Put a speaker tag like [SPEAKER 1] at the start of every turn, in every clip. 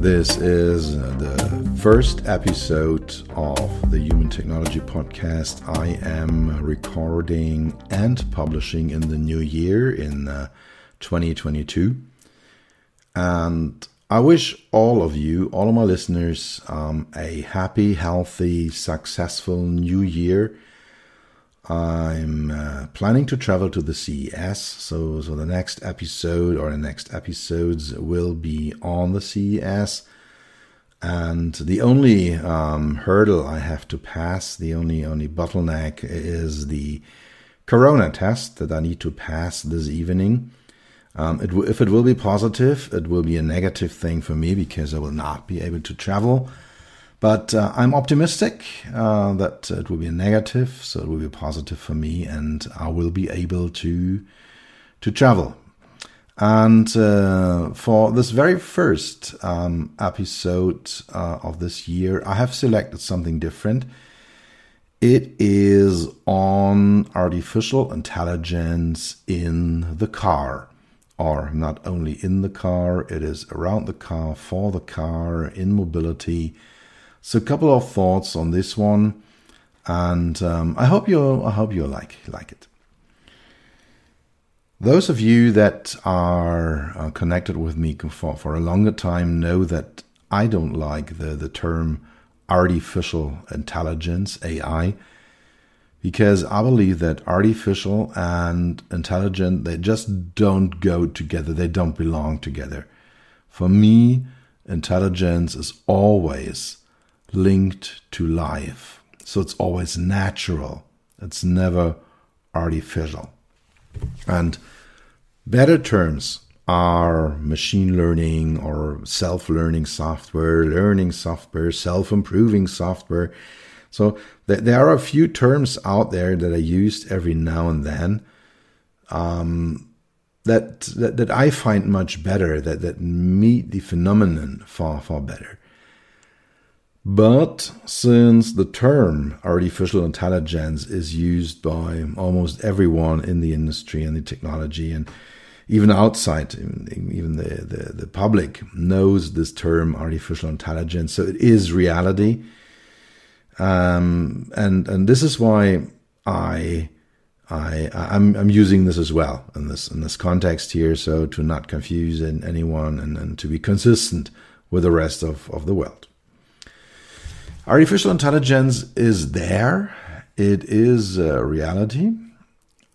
[SPEAKER 1] This is the first episode of the Human Technology Podcast. I am recording and publishing in the new year in uh, 2022. And I wish all of you, all of my listeners, um, a happy, healthy, successful new year. I'm uh, planning to travel to the CES, so so the next episode or the next episodes will be on the CES. And the only um, hurdle I have to pass, the only only bottleneck, is the Corona test that I need to pass this evening. Um, it w- if it will be positive, it will be a negative thing for me because I will not be able to travel. But uh, I'm optimistic uh, that it will be a negative, so it will be positive for me, and I will be able to to travel. And uh, for this very first um, episode uh, of this year, I have selected something different. It is on artificial intelligence in the car, or not only in the car, it is around the car, for the car, in mobility so a couple of thoughts on this one, and um, I hope you I hope you like like it. Those of you that are uh, connected with me for, for a longer time know that I don't like the, the term artificial intelligence, AI, because I believe that artificial and intelligent, they just don't go together. They don't belong together. For me, intelligence is always linked to life. So it's always natural. It's never artificial. And better terms are machine learning or self learning software, learning software, self improving software. So th- there are a few terms out there that are used every now and then um, that, that, that I find much better, that, that meet the phenomenon far, far better. But since the term artificial intelligence is used by almost everyone in the industry and the technology and even outside, even the, the, the public knows this term artificial intelligence. So it is reality. Um, and, and this is why I, I, I'm, I'm using this as well in this, in this context here. So to not confuse anyone and, and to be consistent with the rest of, of the world. Artificial intelligence is there. It is a reality.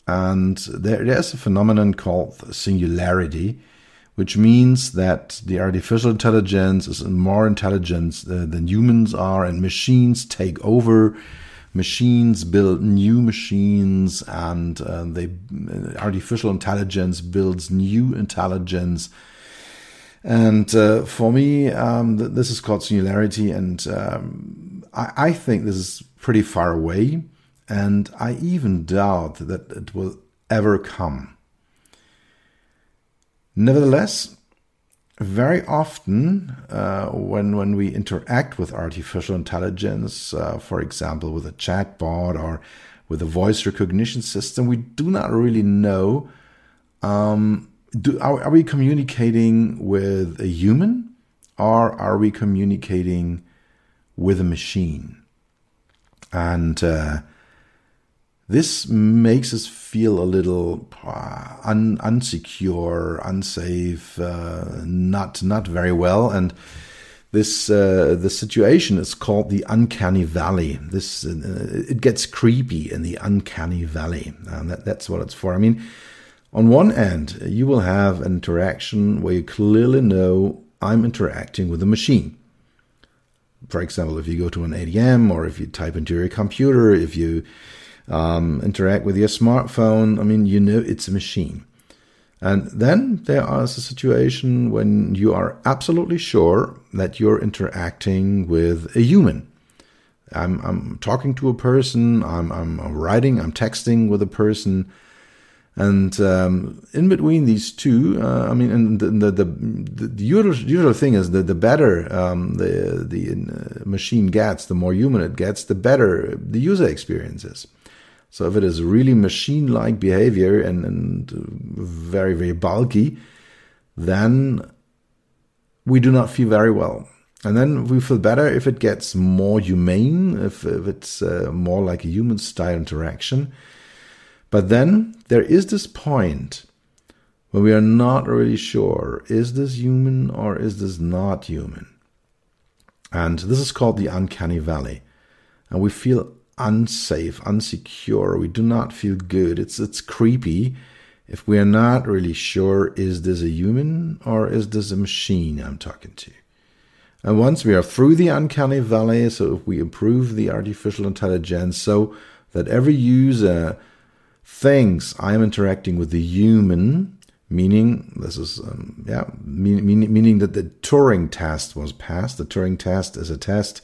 [SPEAKER 1] And there, there's a phenomenon called singularity, which means that the artificial intelligence is more intelligent uh, than humans are, and machines take over. Machines build new machines, and uh, they artificial intelligence builds new intelligence and uh, for me, um, th- this is called singularity, and um, I-, I think this is pretty far away, and I even doubt that it will ever come. Nevertheless, very often uh, when when we interact with artificial intelligence, uh, for example, with a chatbot or with a voice recognition system, we do not really know um, do, are, are we communicating with a human or are we communicating with a machine? And uh, this makes us feel a little uh, un, unsecure, unsafe, uh, not not very well. And this uh, the situation is called the uncanny valley. This uh, it gets creepy in the uncanny valley, and that, that's what it's for. I mean, on one end, you will have an interaction where you clearly know I'm interacting with a machine. For example, if you go to an ATM or if you type into your computer, if you um, interact with your smartphone, I mean, you know it's a machine. And then there is a situation when you are absolutely sure that you're interacting with a human. I'm, I'm talking to a person, I'm, I'm writing, I'm texting with a person. And um, in between these two, uh, I mean, and the, the, the, the, usual, usual thing is that the better um, the, the uh, machine gets, the more human it gets, the better the user experience is. So if it is really machine-like behavior and, and very, very bulky, then we do not feel very well. And then we feel better if it gets more humane, if, if it's uh, more like a human style interaction. But then there is this point when we are not really sure is this human or is this not human? And this is called the uncanny valley. And we feel unsafe, unsecure. We do not feel good. It's it's creepy if we are not really sure is this a human or is this a machine I'm talking to. And once we are through the uncanny valley, so if we improve the artificial intelligence so that every user thinks I am interacting with the human, meaning this is um, yeah mean, mean, meaning that the Turing test was passed. The Turing test is a test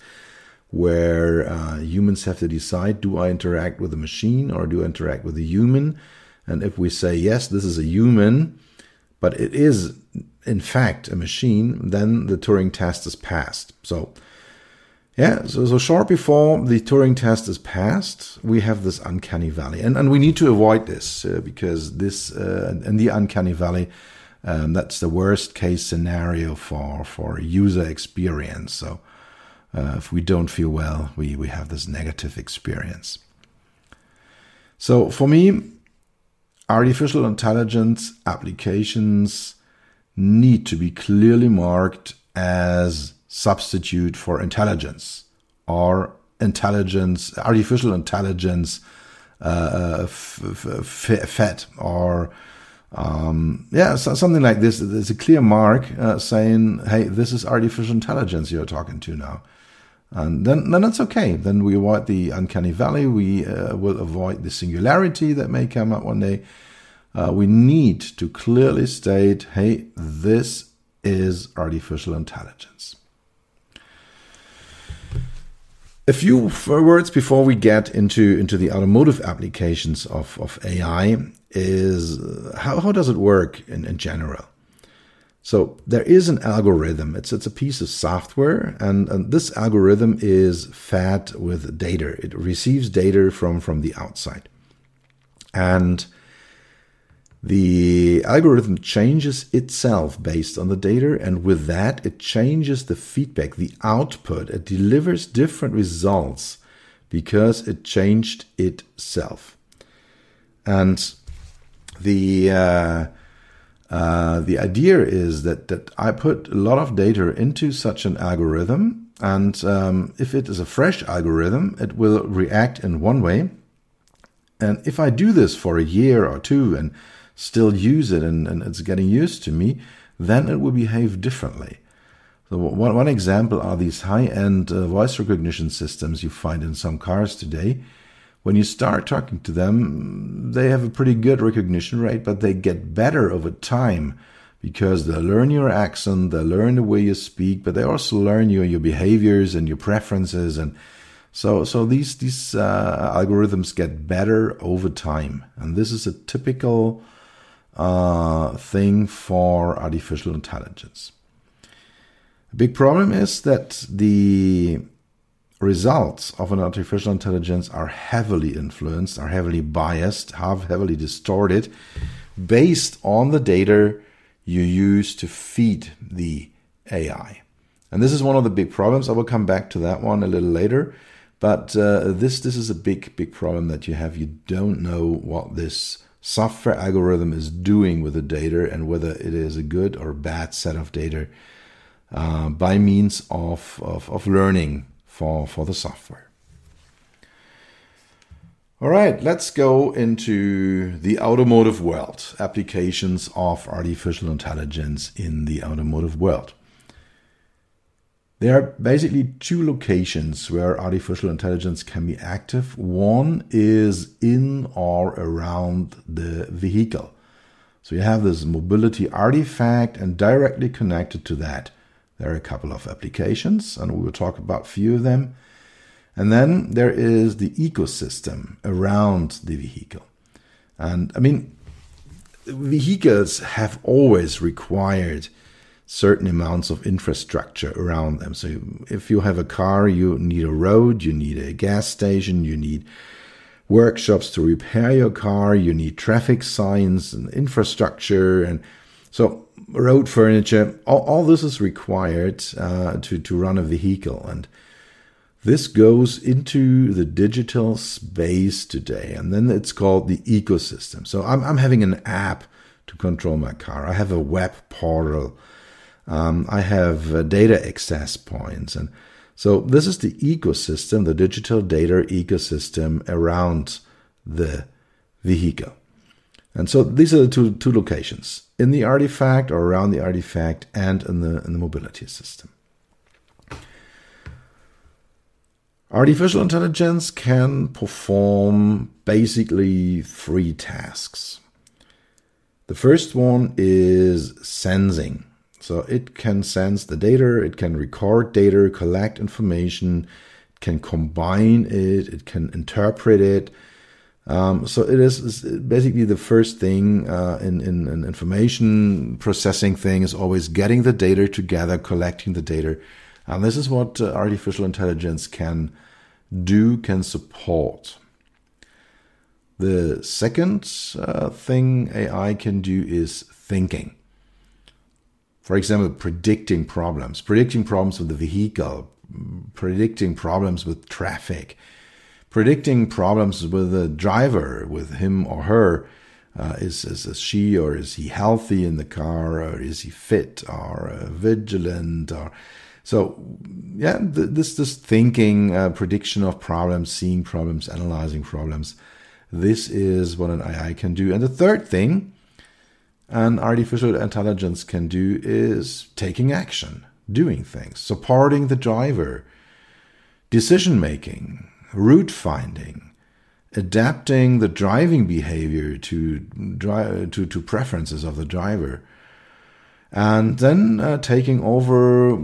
[SPEAKER 1] where uh, humans have to decide do I interact with a machine or do I interact with a human? And if we say, yes, this is a human, but it is in fact a machine, then the Turing test is passed. So, yeah, so, so short before the Turing test is passed, we have this uncanny valley. And, and we need to avoid this uh, because this, uh, in the uncanny valley, um, that's the worst case scenario for, for user experience. So, uh, if we don't feel well, we, we have this negative experience. So for me, artificial intelligence applications need to be clearly marked as substitute for intelligence or intelligence, artificial intelligence uh, fed or um, yeah, so something like this. There's a clear mark uh, saying, "Hey, this is artificial intelligence you're talking to now." And then, then that's okay. Then we avoid the uncanny valley. We uh, will avoid the singularity that may come up one day. Uh, we need to clearly state, hey, this is artificial intelligence. A few words before we get into, into the automotive applications of, of AI is uh, how, how does it work in, in general? So there is an algorithm. It's it's a piece of software, and, and, this algorithm is fed with data. It receives data from from the outside, and the algorithm changes itself based on the data, and with that, it changes the feedback, the output. It delivers different results because it changed itself, and the uh, uh, the idea is that that I put a lot of data into such an algorithm, and um, if it is a fresh algorithm, it will react in one way. And if I do this for a year or two and still use it and, and it's getting used to me, then it will behave differently. So one, one example are these high-end uh, voice recognition systems you find in some cars today when you start talking to them, they have a pretty good recognition rate, but they get better over time because they learn your accent, they learn the way you speak, but they also learn your, your behaviors and your preferences. And so, so these, these uh, algorithms get better over time. And this is a typical uh, thing for artificial intelligence. A big problem is that the results of an artificial intelligence are heavily influenced, are heavily biased, have heavily distorted based on the data you use to feed the AI. And this is one of the big problems. I will come back to that one a little later. But uh, this this is a big big problem that you have. You don't know what this software algorithm is doing with the data and whether it is a good or bad set of data uh, by means of, of, of learning for, for the software. All right, let's go into the automotive world, applications of artificial intelligence in the automotive world. There are basically two locations where artificial intelligence can be active. One is in or around the vehicle. So you have this mobility artifact, and directly connected to that, there are a couple of applications, and we will talk about a few of them. And then there is the ecosystem around the vehicle. And I mean, vehicles have always required certain amounts of infrastructure around them. So if you have a car, you need a road, you need a gas station, you need workshops to repair your car, you need traffic signs and infrastructure and so road furniture, all, all this is required uh, to, to run a vehicle. And this goes into the digital space today, and then it's called the ecosystem. So I'm, I'm having an app to control my car. I have a web portal. Um, I have uh, data access points, and so this is the ecosystem, the digital data ecosystem around the vehicle. And so these are the two, two locations in the artifact or around the artifact and in the, in the mobility system. Artificial intelligence can perform basically three tasks. The first one is sensing. So it can sense the data, it can record data, collect information, can combine it, it can interpret it. Um, so it is basically the first thing uh, in, in, in information processing thing is always getting the data together, collecting the data, and this is what uh, artificial intelligence can do, can support. The second uh, thing AI can do is thinking. For example, predicting problems, predicting problems with the vehicle, predicting problems with traffic, predicting problems with the driver, with him or her. Uh, is, is, is she or is he healthy in the car or is he fit or uh, vigilant or so yeah this this thinking uh, prediction of problems seeing problems analyzing problems this is what an ai can do and the third thing an artificial intelligence can do is taking action doing things supporting the driver decision making route finding adapting the driving behavior to to to preferences of the driver, and then uh, taking over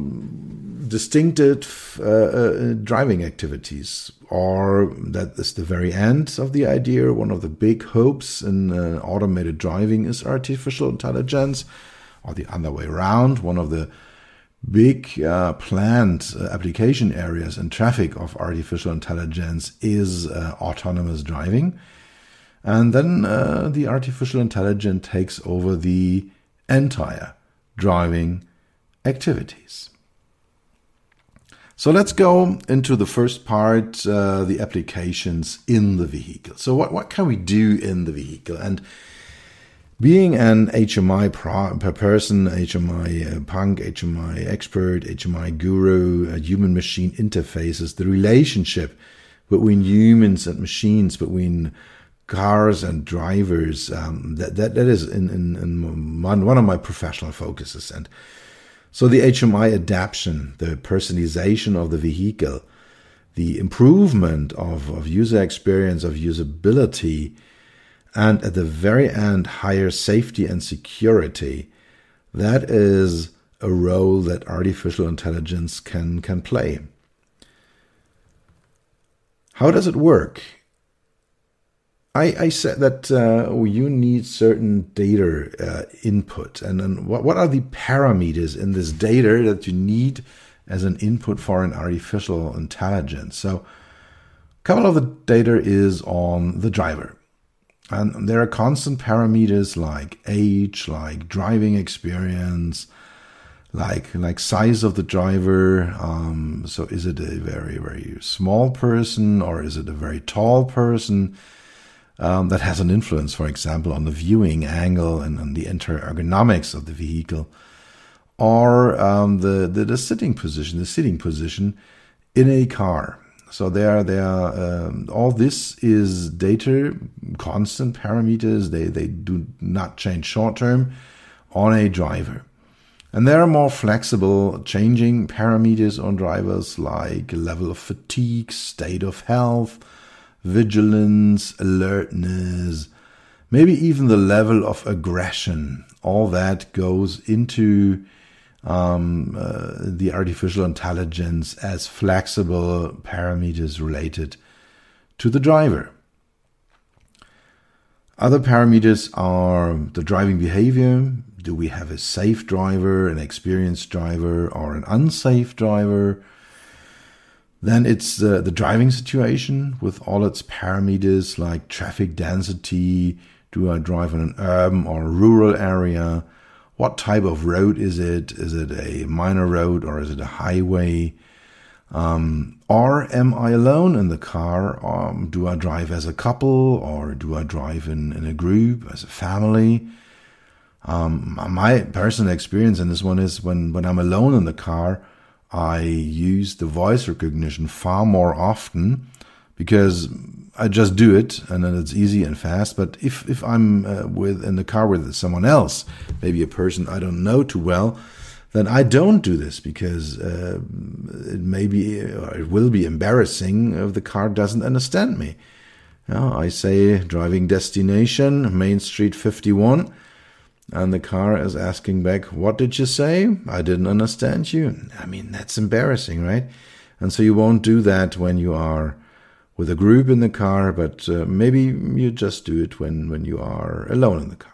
[SPEAKER 1] distinctive uh, uh, driving activities. Or that is the very end of the idea. One of the big hopes in uh, automated driving is artificial intelligence, or the other way around. One of the big uh, planned uh, application areas and traffic of artificial intelligence is uh, autonomous driving. And then the artificial intelligence takes over the entire driving activities. So let's go into the first part, uh, the applications in the vehicle. So what, what can we do in the vehicle? And being an HMI pro- person, HMI uh, punk, HMI expert, HMI guru, uh, human machine interfaces, the relationship between humans and machines, between cars and drivers, um, that, that, that is in, in, in one, one of my professional focuses. And so the HMI adaptation, the personalization of the vehicle, the improvement of, of user experience, of usability, and at the very end, higher safety and security. That is a role that artificial intelligence can, can play. How does it work? I, I said that uh, you need certain data uh, input, and then what, what are the parameters in this data that you need as an input for an artificial intelligence? So, a couple of the data is on the driver. And there are constant parameters like age, like driving experience, like like size of the driver. Um, so is it a very very small person or is it a very tall person? Um, that has an influence, for example, on the viewing angle and on the entire ergonomics of the vehicle. or um, the, the, the sitting position, the sitting position in a car. So there, there, um, all this is data, constant parameters. They they do not change short term on a driver. And there are more flexible changing parameters on drivers like level of fatigue, state of health, vigilance, alertness, maybe even the level of aggression. All that goes into um, uh, the artificial intelligence as flexible parameters related to the driver. Other parameters are the driving behavior. Do we have a safe driver, an experienced driver, or an unsafe driver? Then it's the, the driving situation with all its parameters like traffic density. Do I drive in an urban or rural area? What type of road is it? Is it a minor road or is it a highway? Um, or am I alone in the car? Um, do I drive as a couple or do I drive in, in a group as a family? Um, my personal experience in this one is when, when I'm alone in the car, I use the voice recognition far more often because I just do it and then it's easy and fast. But if, if I'm uh, with in the car with someone else, maybe a person I don't know too well, then I don't do this because uh, it may be or it will be embarrassing if the car doesn't understand me. Know, I say driving destination, Main Street 51, and the car is asking back, What did you say? I didn't understand you. I mean, that's embarrassing, right? And so you won't do that when you are with a group in the car, but uh, maybe you just do it when, when you are alone in the car.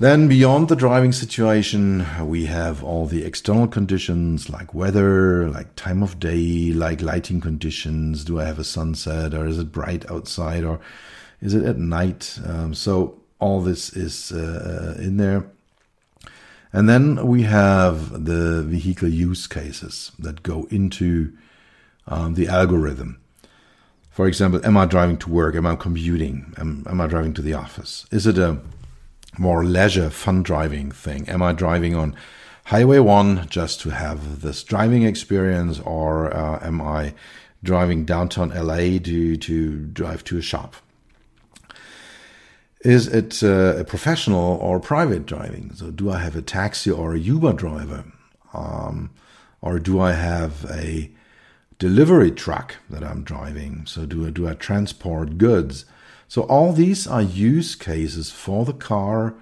[SPEAKER 1] Then, beyond the driving situation, we have all the external conditions like weather, like time of day, like lighting conditions. Do I have a sunset or is it bright outside or is it at night? Um, so, all this is uh, in there. And then we have the vehicle use cases that go into um, the algorithm. For example, am I driving to work? Am I commuting? Am, am I driving to the office? Is it a more leisure, fun driving thing? Am I driving on Highway 1 just to have this driving experience, or uh, am I driving downtown LA to, to drive to a shop? Is it uh, a professional or private driving? So, do I have a taxi or a Uber driver? Um, or do I have a delivery truck that I'm driving? So do I, do I transport goods? So all these are use cases for the car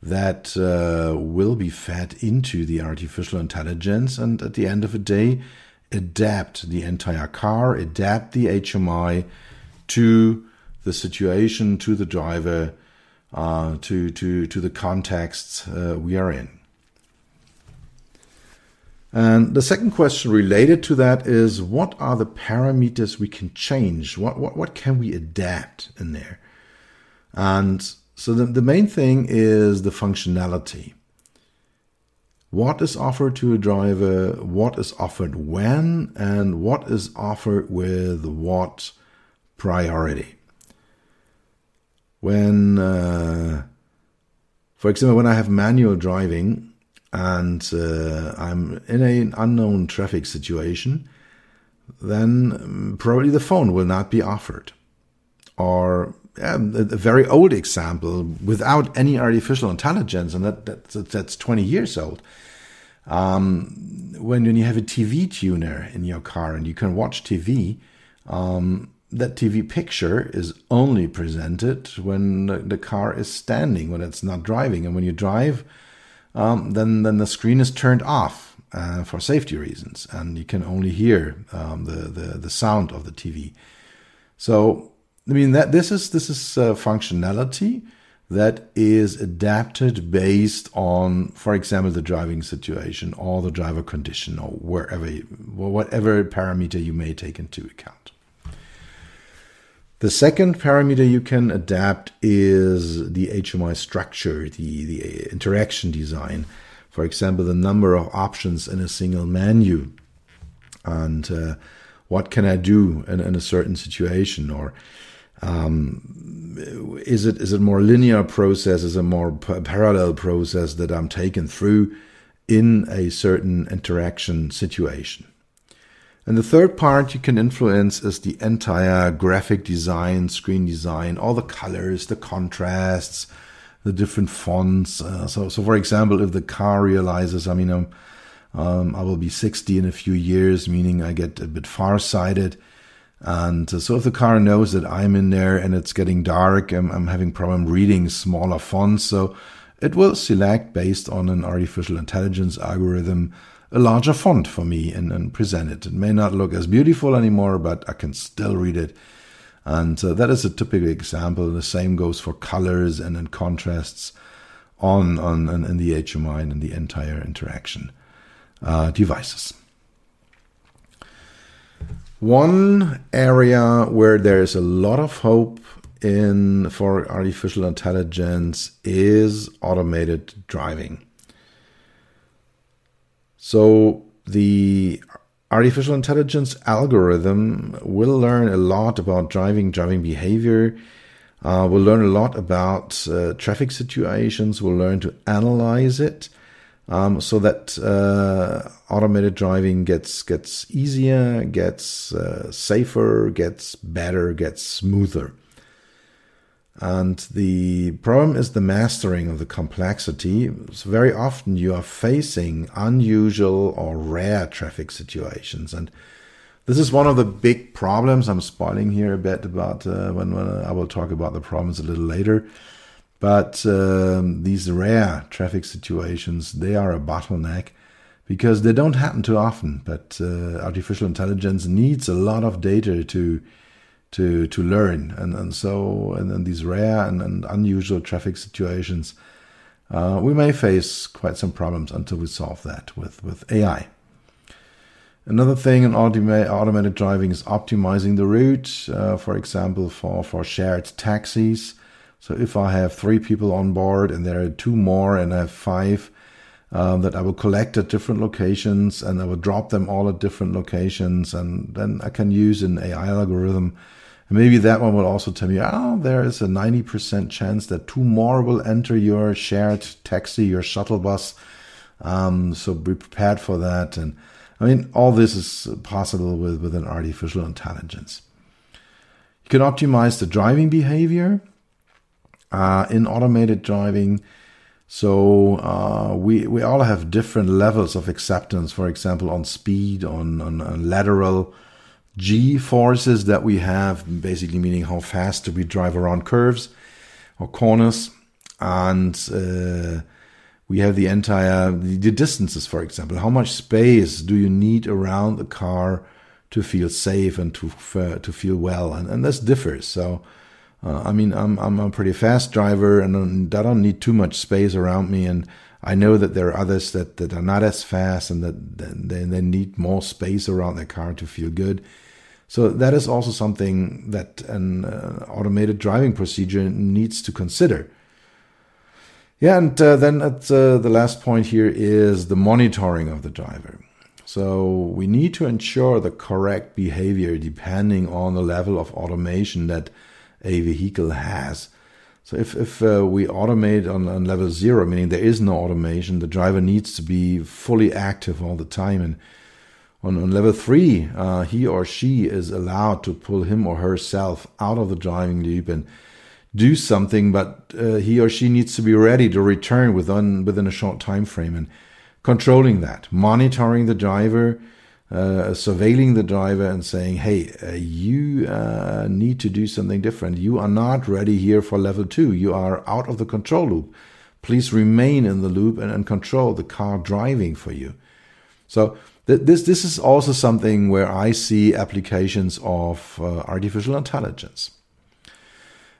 [SPEAKER 1] that uh, will be fed into the artificial intelligence and at the end of the day adapt the entire car, adapt the HMI to the situation, to the driver, uh, to, to, to the contexts uh, we are in. And the second question related to that is what are the parameters we can change? What, what, what can we adapt in there? And so the, the main thing is the functionality. What is offered to a driver, what is offered when, and what is offered with what priority. When, uh, for example, when I have manual driving, and uh, I'm in an unknown traffic situation, then um, probably the phone will not be offered. Or um, a, very old example without any artificial intelligence, and that, that's, that's 20 years old. Um, when, when you have a TV tuner in your car and you can watch TV, um, that TV picture is only presented when the, car is standing, when it's not driving. And when you drive, um, then then the screen is turned off uh, for safety reasons, and you can only hear um, the, the the sound of the TV. So I mean that this is this is uh, functionality that is adapted based on, for example, the driving situation or the driver condition or wherever, whatever parameter you may take into account. The second parameter you can adapt is the HMI structure, the, the interaction design. For example, the number of options in a single menu. And uh, what can I do in, in, a certain situation? Or Um, is it is it more linear process? Is it more parallel process that I'm taken through in a certain interaction situation? And the third part you can influence is the entire graphic design, screen design, all the colors, the contrasts, the different fonts. Uh, so, so for example, if the car realizes, I mean, um, um, I will be 60 in a few years, meaning I get a bit farsighted. And uh, so if the car knows that I'm in there and it's getting dark, I'm, I'm having problem reading smaller fonts. So it will select based on an artificial intelligence algorithm a larger font for me and, and present it. It may not look as beautiful anymore, but I can still read it. And uh, that is a typical example. The same goes for colors and, and contrasts on, on, on in the HMI and in the entire interaction uh, devices. One area where there is a lot of hope in for artificial intelligence is automated driving. So the artificial intelligence algorithm will learn a lot about driving, driving behavior. Uh, we'll learn a lot about uh, traffic situations. We'll learn to analyze it um, so that uh, automated driving gets gets easier, gets uh, safer, gets better, gets smoother. And the problem is the mastering of the complexity. So very often you are facing unusual or rare traffic situations. And this is one of the big problems. I'm spoiling here a bit about uh, when, when, I will talk about the problems a little later. But um, these rare traffic situations, they are a bottleneck because they don't happen too often. But uh, artificial intelligence needs a lot of data to to to learn and and so and these rare and, and unusual traffic situations uh, we may face quite some problems until we solve that with with AI. Another thing in automa- automated driving is optimizing the route. Uh, for example, for for shared taxis. So if I have three people on board and there are two more and I have five, um, that I will collect at different locations and I will drop them all at different locations and then I can use an AI algorithm and maybe that one will also tell me, oh, there is a 90% chance that two more will enter your shared taxi, your shuttle bus. Um, so be prepared for that. And I mean, all this is possible with, with an artificial intelligence. You can optimize the driving behavior uh, in automated driving. So uh, we we all have different levels of acceptance. For example, on speed, on, on, on lateral G forces that we have, basically meaning how fast do we drive around curves or corners, and uh, we have the entire the distances, for example. How much space do you need around the car to feel safe and to uh, to feel well? And, and this differs. So, uh, I mean, I'm I'm a pretty fast driver, and I don't need too much space around me, and I know that there are others that, that are not as fast and that they, they need more space around their car to feel good. So that is also something that an uh, automated driving procedure needs to consider. Yeah, and uh, then at uh, the last point here is the monitoring of the driver. So we need to ensure the correct behavior depending on the level of automation that a vehicle has. So if, if uh, we automate on, on level zero, meaning there is no automation, the driver needs to be fully active all the time and on, on level three, uh, he or she is allowed to pull him or herself out of the driving loop and do something, but uh, he or she needs to be ready to return within within a short time frame and controlling that, monitoring the driver, uh, surveilling the driver, and saying, "Hey, uh, you uh, need to do something different. You are not ready here for level two. You are out of the control loop. Please remain in the loop and, and control the car driving for you." So this this is also something where I see applications of uh, artificial intelligence.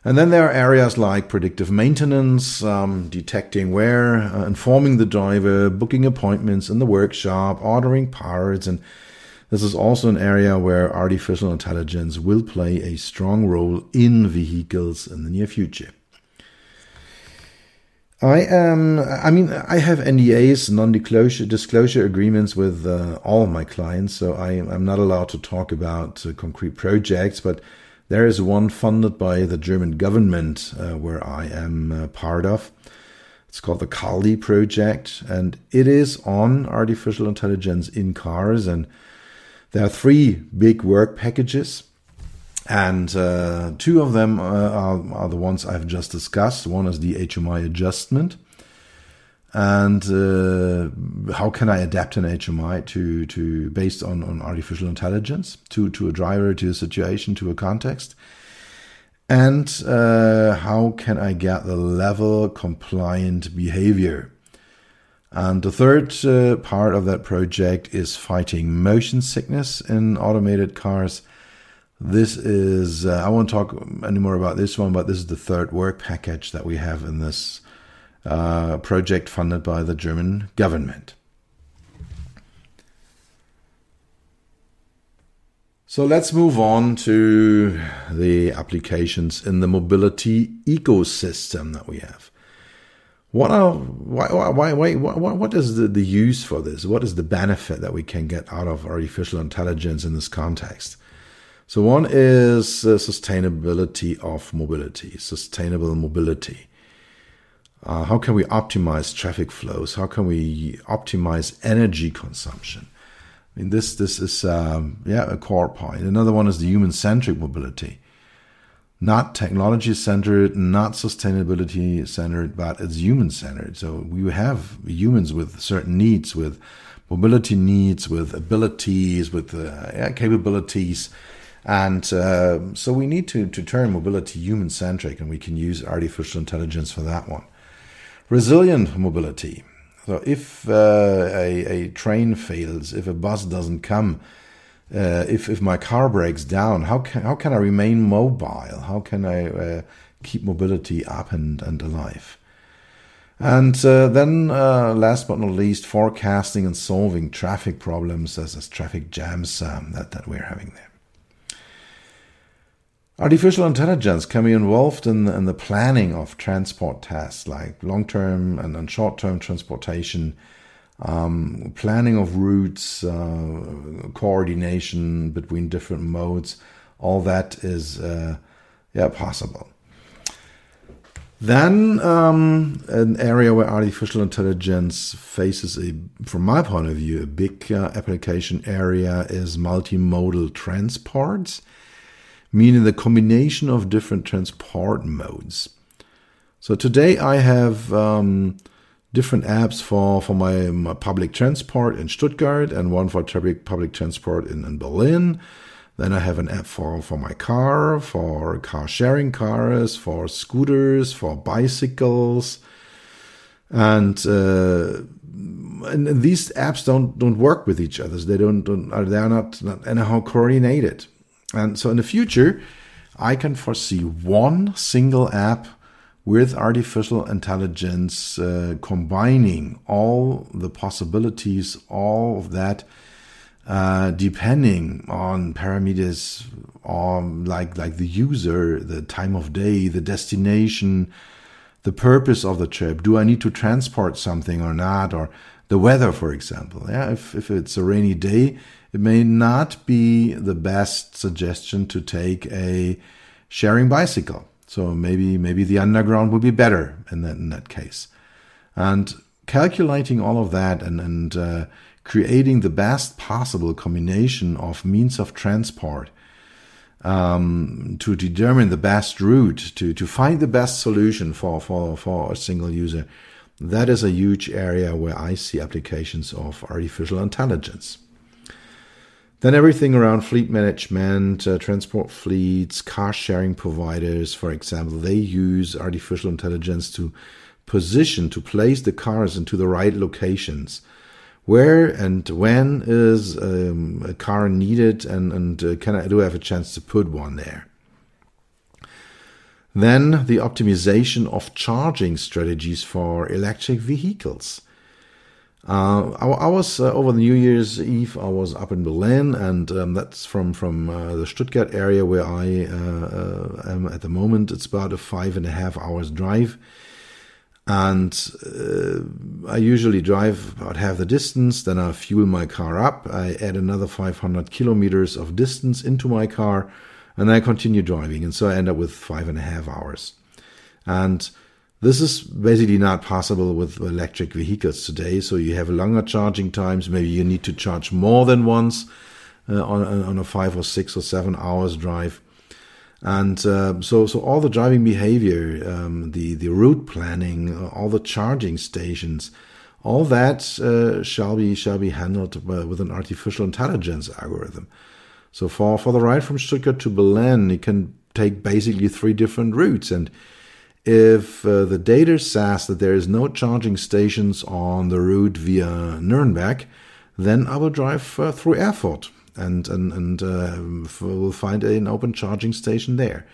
[SPEAKER 1] And then there are areas like predictive maintenance, um, detecting wear, uh, informing the driver, booking appointments in the workshop, ordering parts, and this is also an area where artificial intelligence will play a strong role in vehicles in the near future. I am. I mean, I have NDAs, non-disclosure disclosure agreements with uh, all my clients, so I, am not allowed to talk about uh, concrete projects. But There is one funded by the German government, uh, where I am uh, part of. It's called the KARLI project, and it is on artificial intelligence in cars. And there are three big work packages, and uh, two of them uh, are, are, the ones I've just discussed. One is the HMI adjustment, and uh, how can I adapt an HMI to to based on on artificial intelligence to to a driver, to a situation, to a context, and uh, how can I get the level compliant behavior. And the third uh, part of that project is fighting motion sickness in automated cars. This is, uh, I won't talk anymore about this one, but this is the third work package that we have in this uh, project funded by the German government. So let's move on to the applications in the mobility ecosystem that we have. What are why why why, why what is the, the use for this? What is the benefit that we can get out of artificial intelligence in this context? So one is uh, sustainability of mobility, sustainable mobility. Uh, how can we optimize traffic flows? How can we optimize energy consumption? I mean, this this is um, yeah a core point. Another one is the human centric mobility not technology centered, not sustainability centered, but it's human centered. So we have humans with certain needs, with mobility needs, with abilities, with uh, yeah, capabilities. And uh, so we need to, to turn mobility human centric, and we can use artificial intelligence for that one. Resilient mobility. So if uh, a, a train fails, if a bus doesn't come, uh, if if my car breaks down, how can how can I remain mobile? How can I uh, keep mobility up and, and alive? And uh, then, uh, last but not least, forecasting and solving traffic problems as, as traffic jams um, that, that we're having there. Artificial intelligence can be involved in, in the planning of transport tasks like long term and, and short term transportation um, planning of routes, uh, coordination between different modes, all that is uh, yeah possible. Then um, an area where artificial intelligence faces a, from my point of view, a big uh, application area is multimodal transports, meaning the combination of different transport modes. So today I have um, different apps for for my, my, public transport in Stuttgart and one for public public transport in, in Berlin. Then I have an app for, for my car, for car sharing cars, for scooters, for bicycles, and uh, and these apps don't don't work with each other. They don't, don't they are not, not anyhow coordinated. And so in the future, I can foresee one single app with artificial intelligence, uh, combining all the possibilities, all of that, uh, depending on parameters, on like like the user, the time of day, the destination, the purpose of the trip. Do I need to transport something or not? Or the weather, for example. Yeah, if if it's a rainy day, it may not be the best suggestion to take a sharing bicycle so maybe maybe the underground would be better in that in that case. And calculating all of that and and uh, creating the best possible combination of means of transport um, to determine the best route to to find the best solution for for for a single user. That is a huge area where I see applications of artificial intelligence. Then everything around fleet management, uh, transport fleets, car sharing providers, for example, they use artificial intelligence to position, to place the cars into the right locations. Where and when is um, a car needed, and, and uh, can I do I have a chance to put one there? Then the optimization of charging strategies for electric vehicles. Uh, I, I, was uh, over the New Year's Eve. I was up in Berlin, and um, that's from from uh, the Stuttgart area where I uh, uh, am at the moment. It's about a five and a half hours drive, and uh, I usually drive about half the distance. Then I fuel my car up. I add another 500 kilometers of distance into my car, And then I continue driving. And so I end up with five and a half hours. And this is basically not possible with electric vehicles today. So you have longer charging times. Maybe you need to charge more than once uh, on, on a five or six or seven hours drive. And uh, so, so all the driving behavior, um, the the route planning, uh, all the charging stations, all that uh, shall be shall be handled with an artificial intelligence algorithm. So for for the ride from Stuttgart to Berlin, it can take basically three different routes, and if uh, the data says that there is no charging stations on the route via Nuremberg, then I will drive uh, through Erfurt and and and uh, we'll find an open charging station there.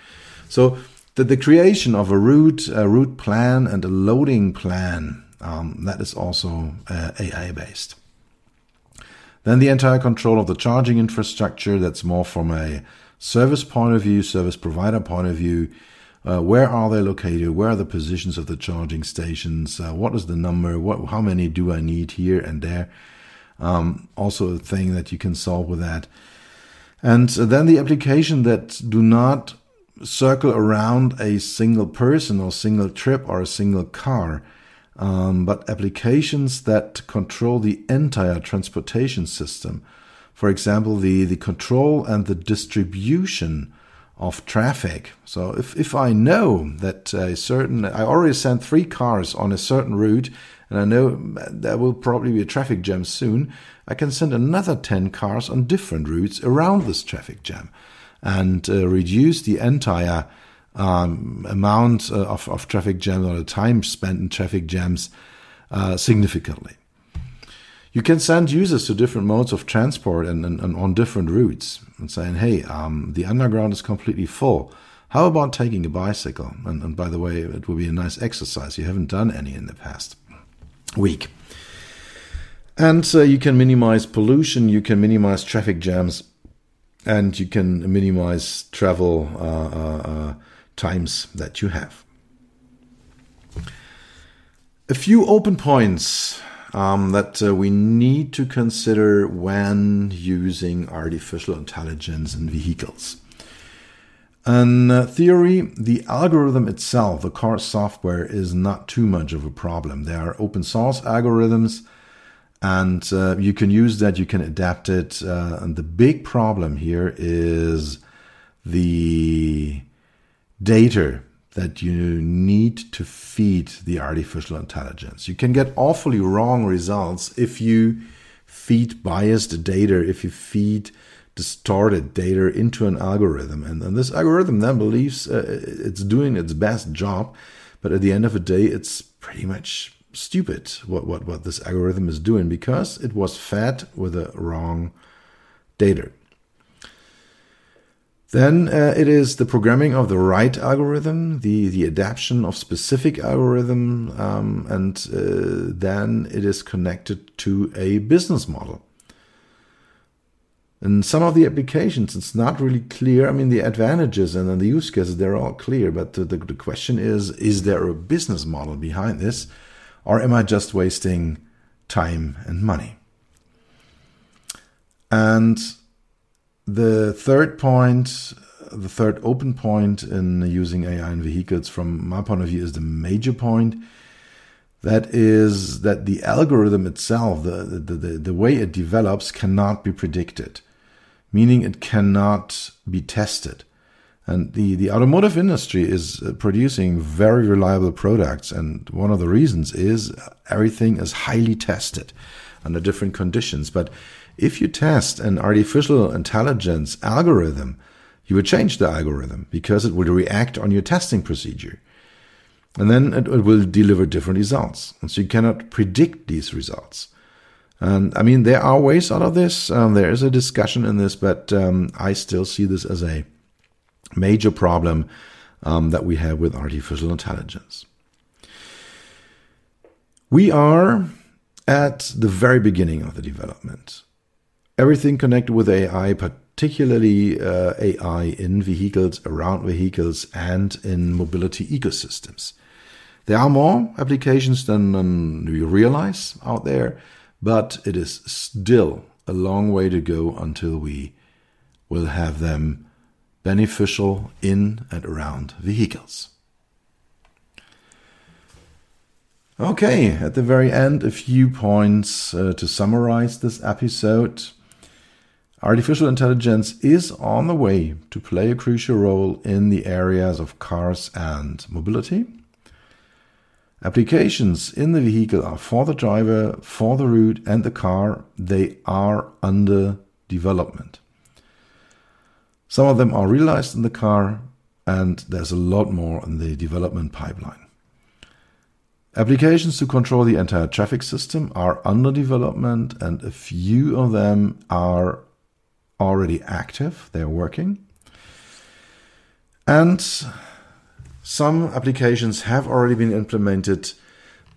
[SPEAKER 1] So the, the creation of a route, a route plan, and a loading plan um, that is also uh, AI based. Then the entire control of the charging infrastructure. That's more from a service point of view, service provider point of view. Uh, where are they located? Where are the positions of the charging stations? Uh, what is the number? What, how many do I need here and there? Um, also a thing that you can solve with that. And then the application that do not circle around a single person or single trip or a single car, um, but applications that control the entire transportation system. For example, the, the control and the distribution of traffic. So if, if I know that a certain, I already sent three cars on a certain route and I know there will probably be a traffic jam soon, I can send another 10 cars on different routes around this traffic jam and uh, reduce the entire um, amount uh, of, of traffic jams or the time spent in traffic jams uh, significantly. You can send users to different modes of transport and, and, and on different routes and saying, hey, um, the underground is completely full. How about taking a bicycle? And, and by the way, it will be a nice exercise. You haven't done any in the past week. And uh, you can minimize pollution, you can minimize traffic jams, and you can minimize travel uh, uh, uh, times that you have. A few open points um, that uh, we need to consider when using artificial intelligence in vehicles. In uh, theory, the algorithm itself, the car software, is not too much of a problem. There are open source algorithms, and uh, you can use that, you can adapt it. Uh, and the big problem here is the data that you need to feed the artificial intelligence. You can get awfully wrong results if you feed biased data, if you feed distorted data into an algorithm. And, and this algorithm then believes uh, it's doing its best job, but at the end of the day, it's pretty much stupid what, what, what this algorithm is doing because it was fed with the wrong data. Then uh, it is the programming of the right algorithm, the, the adaptation of specific algorithm, um, and uh, then it is connected to a business model. In some of the applications, it's not really clear. I mean, the advantages and then the use cases, they're all clear. But the, the, the question is, is there a business model behind this? Or am I just wasting time and money? And the third point, the third open point in using AI in vehicles from my point of view is the major point. That is that the algorithm itself, the, the, the, the way it develops, cannot be predicted meaning it cannot be tested. And the, the automotive industry is uh, producing very reliable products. And one of the reasons is everything is highly tested under different conditions. But if you test an artificial intelligence algorithm, you would change the algorithm because it would react on your testing procedure. And then it, it will deliver different results. And so you cannot predict these results. And I mean, there are ways out of this. Um, there is a discussion in this, but um, I still see this as a major problem um, that we have with artificial intelligence. We are at the very beginning of the development. Everything connected with AI, particularly uh, AI in vehicles, around vehicles, and in mobility ecosystems. There are more applications than, we realize out there but it is still a long way to go until we will have them beneficial in and around vehicles. Okay, at the very end, a few points uh, to summarize this episode. Artificial intelligence is on the way to play a crucial role in the areas of cars and mobility. Applications in the vehicle are for the driver, for the route, and the car. They are under development. Some of them are realized in the car, and there's a lot more in the development pipeline. Applications to control the entire traffic system are under development, and a few of them are already active, they're working. And some applications have already been implemented,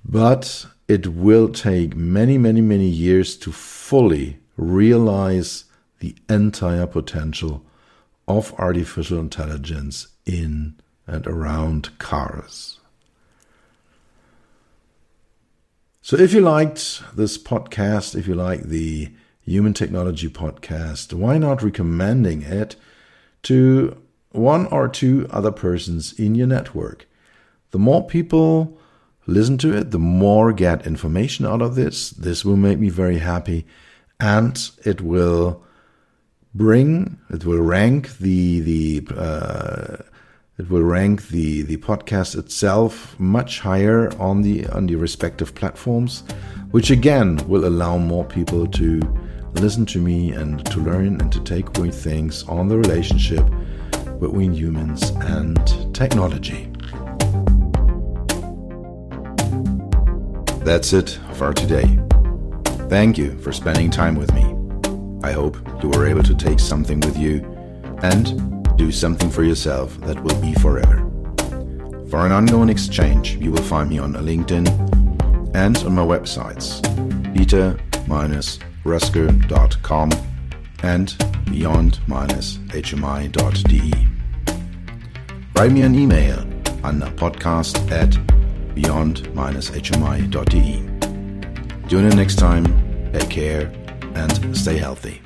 [SPEAKER 1] but it will take many, many, many years to fully realize the entire potential of artificial intelligence in and around cars. So if you liked this podcast, if you like the Human Technology podcast, why not recommending it to one or two other persons in your network? The more people listen to it, the more get information out of this. This will make me very happy and it will bring, it will rank the, the, uh, it will rank the, the podcast itself much higher on the on the respective platforms, which again will allow more people to listen to me and to learn and to take away things on the relationship between humans and technology. That's it for today. Thank you for spending time with me. I hope you were able to take something with you and do something for yourself that will be forever. For an ongoing exchange, you will find me on LinkedIn and on my websites peter-roessger.com and beyond-hmi.de. Write me an email on podcast at beyond-hmi.de. Tune in next time, take care, and stay healthy.